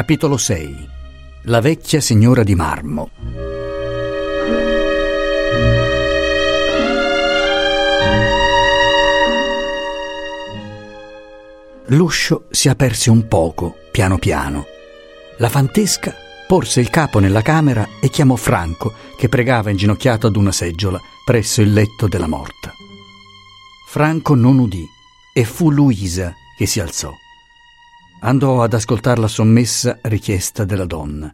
Capitolo 6 La vecchia signora di marmo L'uscio si aperse un poco, piano piano. La fantesca porse il capo nella camera e chiamò Franco, che pregava inginocchiato ad una seggiola presso il letto della morta. Franco non udì e fu Luisa che si alzò. Andò ad ascoltar la sommessa richiesta della donna.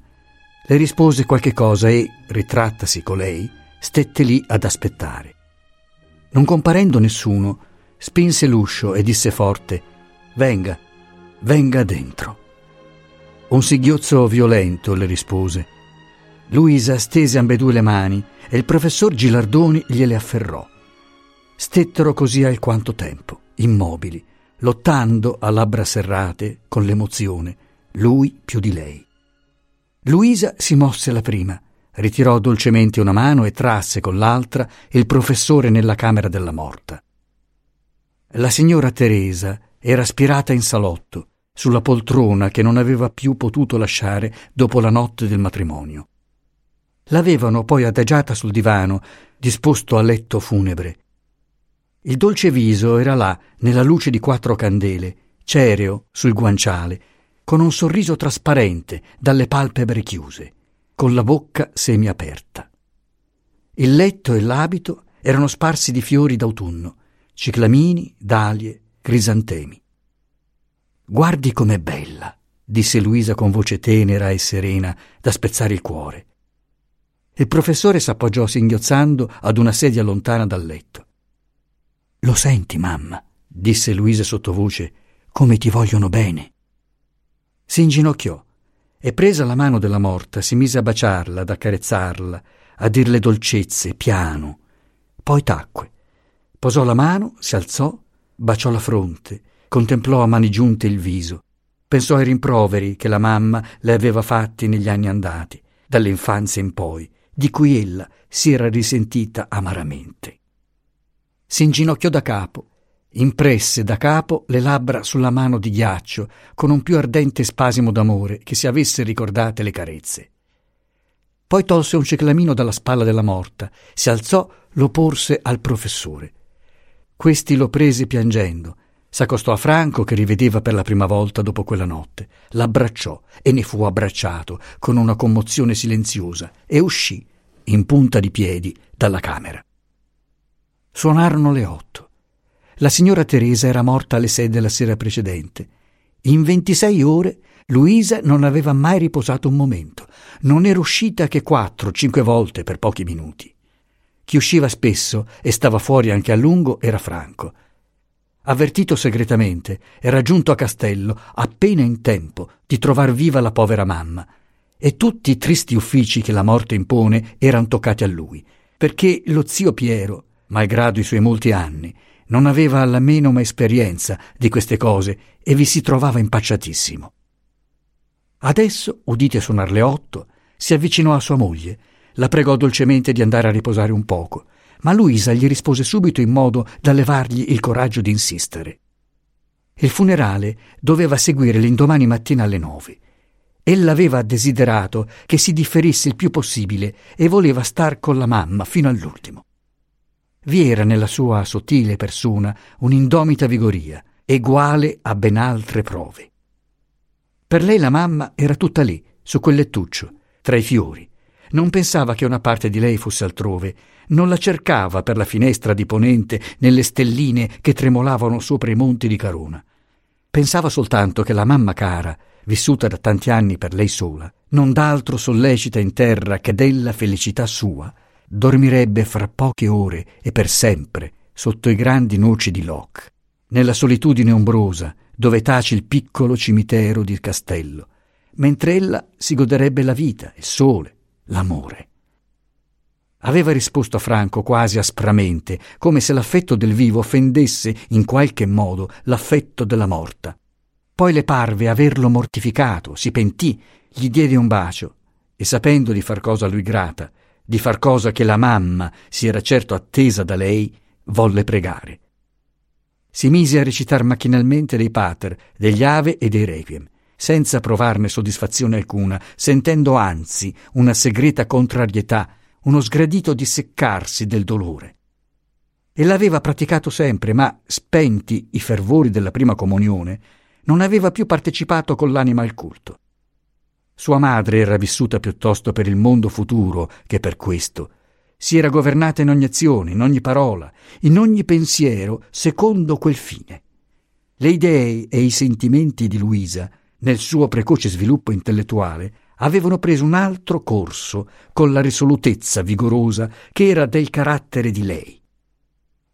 Le rispose qualche cosa e, ritrattasi colei, stette lì ad aspettare. Non comparendo nessuno, spinse l'uscio e disse forte Venga, venga dentro. Un singhiozzo violento le rispose. Luisa stese ambedue le mani e il professor Gilardoni gliele afferrò. Stettero così alquanto tempo, immobili, lottando a labbra serrate con l'emozione, lui più di lei. Luisa si mosse la prima, ritirò dolcemente una mano e trasse con l'altra il professore nella camera della morta. La signora Teresa era spirata in salotto, sulla poltrona che non aveva più potuto lasciare dopo la notte del matrimonio. L'avevano poi adagiata sul divano, disposto a letto funebre. Il dolce viso era là, nella luce di quattro candele, cereo sul guanciale, con un sorriso trasparente dalle palpebre chiuse, con la bocca semiaperta. Il letto e l'abito erano sparsi di fiori d'autunno, ciclamini, dalie, crisantemi. Guardi com'è bella, disse Luisa con voce tenera e serena da spezzare il cuore. Il professore s'appoggiò singhiozzando ad una sedia lontana dal letto. Lo senti, mamma? disse Luisa sottovoce, come ti vogliono bene. Si inginocchiò e presa la mano della morta si mise a baciarla, ad accarezzarla, a dirle dolcezze, piano. Poi tacque. Posò la mano, si alzò baciò la fronte, contemplò a mani giunte il viso, pensò ai rimproveri che la mamma le aveva fatti negli anni andati, dall'infanzia in poi, di cui ella si era risentita amaramente. Si inginocchiò da capo, impresse da capo le labbra sulla mano di ghiaccio con un più ardente spasimo d'amore che si avesse ricordate le carezze. Poi tolse un ciclamino dalla spalla della morta, si alzò, lo porse al professore. Questi lo prese piangendo, s'accostò a Franco che rivedeva per la prima volta dopo quella notte, l'abbracciò e ne fu abbracciato con una commozione silenziosa e uscì, in punta di piedi, dalla camera. Suonarono le otto. La signora Teresa era morta alle sei della sera precedente. In ventisei ore Luisa non aveva mai riposato un momento, non era uscita che quattro, cinque volte per pochi minuti. Chi usciva spesso e stava fuori anche a lungo era Franco. Avvertito segretamente, era giunto a Castello appena in tempo di trovar viva la povera mamma, e tutti i tristi uffici che la morte impone erano toccati a lui, perché lo zio Piero, malgrado i suoi molti anni, non aveva la menoma esperienza di queste cose e vi si trovava impacciatissimo. Adesso, udite suonar le otto, si avvicinò a sua moglie la pregò dolcemente di andare a riposare un poco, ma Luisa gli rispose subito in modo da levargli il coraggio di insistere. Il funerale doveva seguire l'indomani mattina alle nove. Ella aveva desiderato che si differisse il più possibile e voleva star con la mamma fino all'ultimo. Vi era nella sua sottile persona un'indomita vigoria, eguale a ben altre prove. Per lei la mamma era tutta lì, su quel lettuccio, tra i fiori, non pensava che una parte di lei fosse altrove, non la cercava per la finestra di ponente nelle stelline che tremolavano sopra i monti di Carona. Pensava soltanto che la mamma cara, vissuta da tanti anni per lei sola, non d'altro sollecita in terra che della felicità sua, dormirebbe fra poche ore e per sempre sotto i grandi noci di Locke, nella solitudine ombrosa dove tace il piccolo cimitero di Castello, mentre ella si goderebbe la vita, il sole, l'amore. Aveva risposto a Franco quasi aspramente, come se l'affetto del vivo offendesse in qualche modo l'affetto della morta. Poi le parve averlo mortificato, si pentì, gli diede un bacio e sapendo di far cosa a lui grata, di far cosa che la mamma si era certo attesa da lei, volle pregare. Si mise a recitar macchinalmente dei pater, degli ave e dei requiem senza provarne soddisfazione alcuna, sentendo anzi una segreta contrarietà, uno sgradito disseccarsi del dolore. E l'aveva praticato sempre, ma, spenti i fervori della prima comunione, non aveva più partecipato con l'anima al culto. Sua madre era vissuta piuttosto per il mondo futuro che per questo. Si era governata in ogni azione, in ogni parola, in ogni pensiero, secondo quel fine. Le idee e i sentimenti di Luisa, nel suo precoce sviluppo intellettuale, avevano preso un altro corso con la risolutezza vigorosa che era del carattere di lei.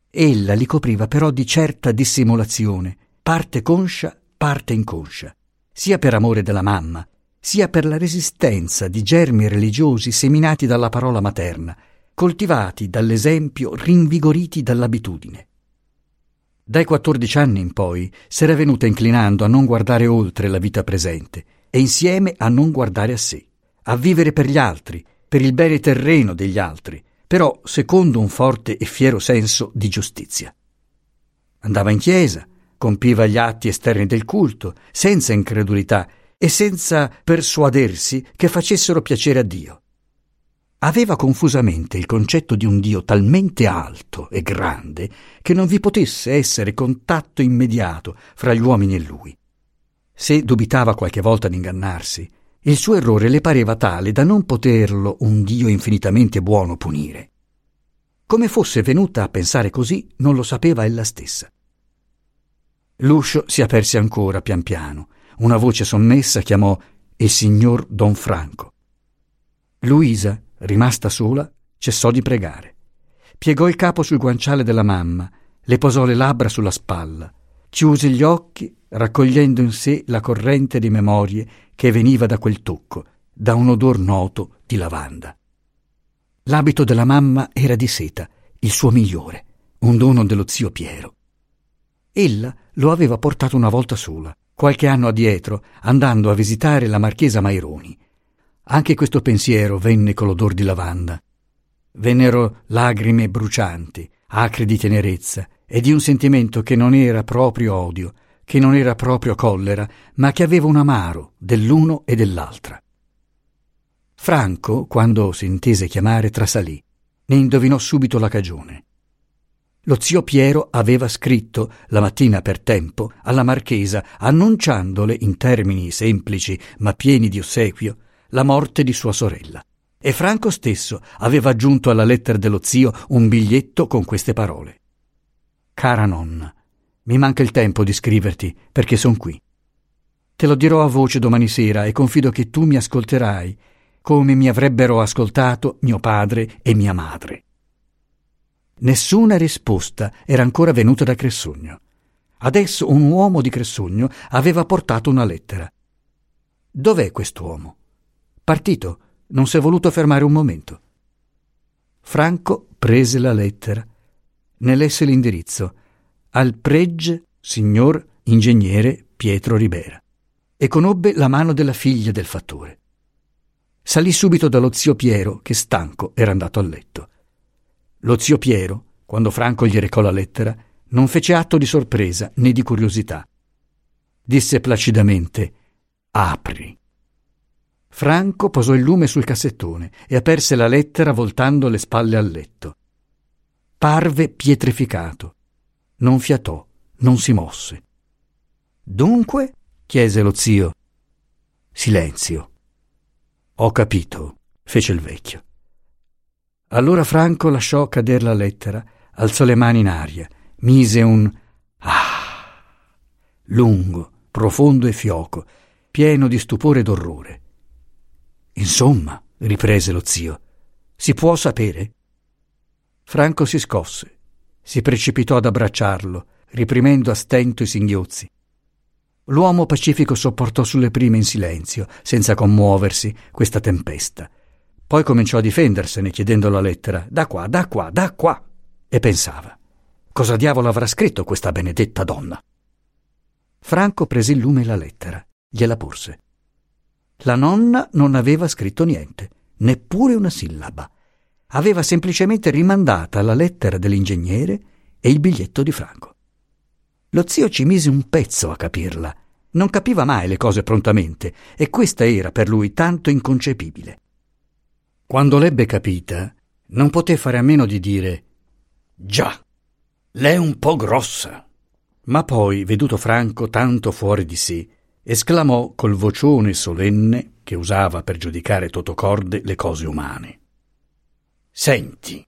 Ella li copriva però di certa dissimulazione, parte conscia, parte inconscia, sia per amore della mamma, sia per la resistenza di germi religiosi seminati dalla parola materna, coltivati dall'esempio, rinvigoriti dall'abitudine. Dai quattordici anni in poi s'era venuta inclinando a non guardare oltre la vita presente e insieme a non guardare a sé, a vivere per gli altri, per il bene terreno degli altri, però secondo un forte e fiero senso di giustizia. Andava in chiesa, compiva gli atti esterni del culto, senza incredulità e senza persuadersi che facessero piacere a Dio. Aveva confusamente il concetto di un Dio talmente alto e grande che non vi potesse essere contatto immediato fra gli uomini e lui. Se dubitava qualche volta di ingannarsi, il suo errore le pareva tale da non poterlo un Dio infinitamente buono punire. Come fosse venuta a pensare così non lo sapeva ella stessa. L'uscio si aperse ancora pian piano. Una voce sonnessa chiamò il signor Don Franco. Luisa, rimasta sola, cessò di pregare. Piegò il capo sul guanciale della mamma, le posò le labbra sulla spalla, chiuse gli occhi, raccogliendo in sé la corrente di memorie che veniva da quel tocco, da un odor noto di lavanda. L'abito della mamma era di seta, il suo migliore, un dono dello zio Piero. Ella lo aveva portato una volta sola, qualche anno addietro, andando a visitare la marchesa Maironi. Anche questo pensiero venne con l'odor di lavanda. Vennero lagrime brucianti, acri di tenerezza e di un sentimento che non era proprio odio, che non era proprio collera, ma che aveva un amaro dell'uno e dell'altra. Franco, quando si intese chiamare, trasalì. Ne indovinò subito la cagione. Lo zio Piero aveva scritto, la mattina per tempo, alla marchesa, annunciandole, in termini semplici ma pieni di ossequio, la morte di sua sorella. E Franco stesso aveva aggiunto alla lettera dello zio un biglietto con queste parole. Cara nonna, mi manca il tempo di scriverti perché son qui. Te lo dirò a voce domani sera e confido che tu mi ascolterai, come mi avrebbero ascoltato mio padre e mia madre. Nessuna risposta era ancora venuta da Cressogno. Adesso un uomo di Cressogno aveva portato una lettera. Dov'è quest'uomo? Partito, non si è voluto fermare un momento. Franco prese la lettera, ne lesse l'indirizzo al Pregge signor ingegnere Pietro Ribera e conobbe la mano della figlia del fattore. Salì subito dallo zio Piero, che stanco era andato a letto. Lo zio Piero, quando Franco gli recò la lettera, non fece atto di sorpresa né di curiosità. Disse placidamente Apri. Franco posò il lume sul cassettone e aperse la lettera voltando le spalle al letto. Parve pietrificato non fiatò, non si mosse. Dunque? chiese lo zio. Silenzio. Ho capito, fece il vecchio. Allora Franco lasciò cader la lettera, alzò le mani in aria, mise un ah lungo, profondo e fioco, pieno di stupore e d'orrore. Insomma, riprese lo zio, si può sapere? Franco si scosse, si precipitò ad abbracciarlo, riprimendo a stento i singhiozzi. L'uomo pacifico sopportò sulle prime in silenzio, senza commuoversi, questa tempesta. Poi cominciò a difendersene, chiedendo la lettera da qua, da qua, da qua. E pensava: cosa diavolo avrà scritto questa benedetta donna? Franco prese il lume e la lettera, gliela porse. La nonna non aveva scritto niente, neppure una sillaba aveva semplicemente rimandata la lettera dell'ingegnere e il biglietto di Franco. Lo zio ci mise un pezzo a capirla Non capiva mai le cose prontamente e questa era per lui tanto inconcepibile. Quando l'ebbe capita, non poté fare a meno di dire Già, l'è un po' grossa. Ma poi, veduto Franco tanto fuori di sé, esclamò col vocione solenne che usava per giudicare totocorde le cose umane. Senti,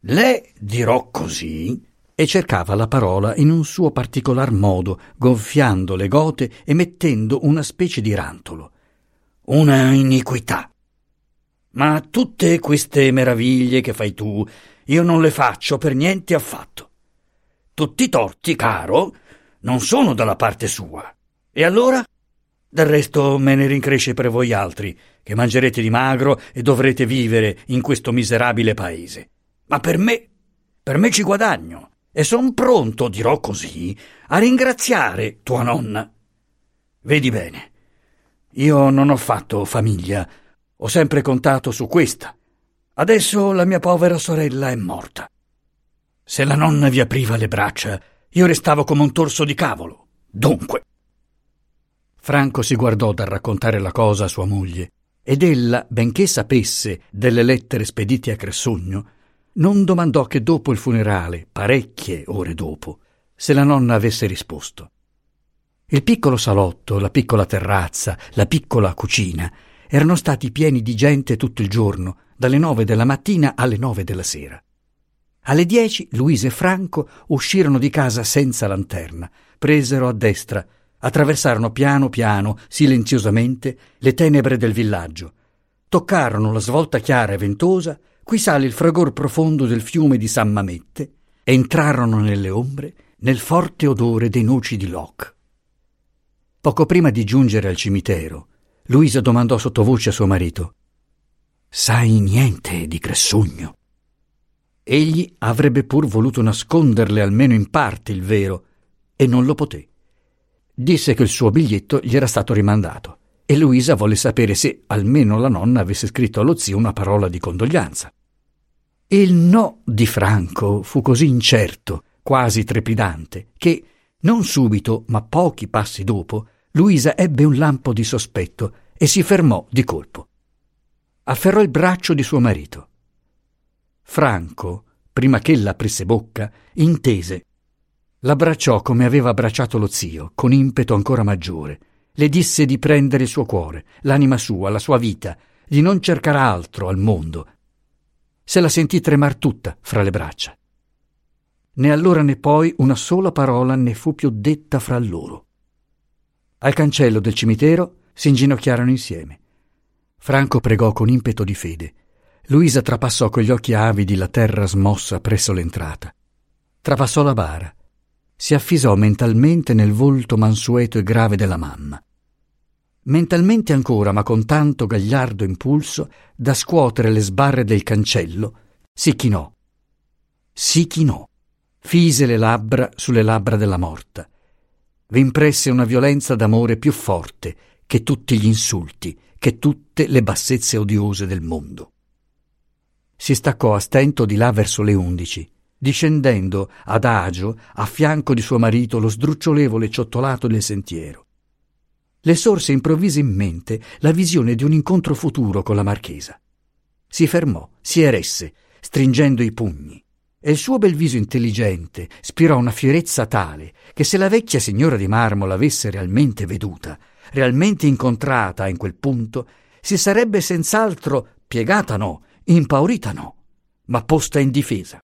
le dirò così e cercava la parola in un suo particolar modo, gonfiando le gote e mettendo una specie di rantolo. Una iniquità. Ma tutte queste meraviglie che fai tu, io non le faccio per niente affatto. Tutti i torti, caro, non sono dalla parte sua. E allora? Del resto me ne rincresce per voi altri, che mangerete di magro e dovrete vivere in questo miserabile paese. Ma per me, per me ci guadagno, e son pronto, dirò così, a ringraziare tua nonna. Vedi bene, io non ho fatto famiglia, ho sempre contato su questa. Adesso la mia povera sorella è morta. Se la nonna vi apriva le braccia, io restavo come un torso di cavolo. Dunque. Franco si guardò dal raccontare la cosa a sua moglie, ed ella, benché sapesse delle lettere spedite a Cressogno, non domandò che dopo il funerale, parecchie ore dopo, se la nonna avesse risposto. Il piccolo salotto, la piccola terrazza, la piccola cucina erano stati pieni di gente tutto il giorno, dalle nove della mattina alle nove della sera. Alle dieci Luisa e Franco uscirono di casa senza lanterna, presero a destra, attraversarono piano piano, silenziosamente, le tenebre del villaggio, toccarono la svolta chiara e ventosa Qui sale il fragor profondo del fiume di San Mamette. Entrarono nelle ombre nel forte odore dei noci di Locke. Poco prima di giungere al cimitero, Luisa domandò sottovoce a suo marito: Sai niente di Cressugno? Egli avrebbe pur voluto nasconderle almeno in parte il vero, e non lo poté. Disse che il suo biglietto gli era stato rimandato e Luisa volle sapere se almeno la nonna avesse scritto allo zio una parola di condoglianza. Il no di Franco fu così incerto, quasi trepidante, che non subito, ma pochi passi dopo, Luisa ebbe un lampo di sospetto e si fermò di colpo. Afferrò il braccio di suo marito. Franco, prima che ella aprisse bocca, intese. L'abbracciò come aveva abbracciato lo zio, con impeto ancora maggiore, le disse di prendere il suo cuore, l'anima sua, la sua vita, di non cercare altro al mondo. Se la sentì tremar tutta fra le braccia. Né allora né poi una sola parola ne fu più detta fra loro. Al cancello del cimitero si inginocchiarono insieme. Franco pregò con impeto di fede. Luisa trapassò con gli occhi avidi la terra smossa presso l'entrata. Trapassò la bara si affisò mentalmente nel volto mansueto e grave della mamma. Mentalmente ancora, ma con tanto gagliardo impulso da scuotere le sbarre del cancello, si chinò. Si chinò, fise le labbra sulle labbra della morta. Vi impresse una violenza d'amore più forte che tutti gli insulti, che tutte le bassezze odiose del mondo. Si staccò a stento di là verso le undici, discendendo adagio a fianco di suo marito lo sdrucciolevole ciottolato del sentiero. Le sorse improvvisa in mente la visione di un incontro futuro con la marchesa. Si fermò, si eresse, stringendo i pugni, e il suo bel viso intelligente spirò una fierezza tale che se la vecchia signora di marmo l'avesse realmente veduta, realmente incontrata in quel punto, si sarebbe senz'altro piegata no, impaurita no, ma posta in difesa.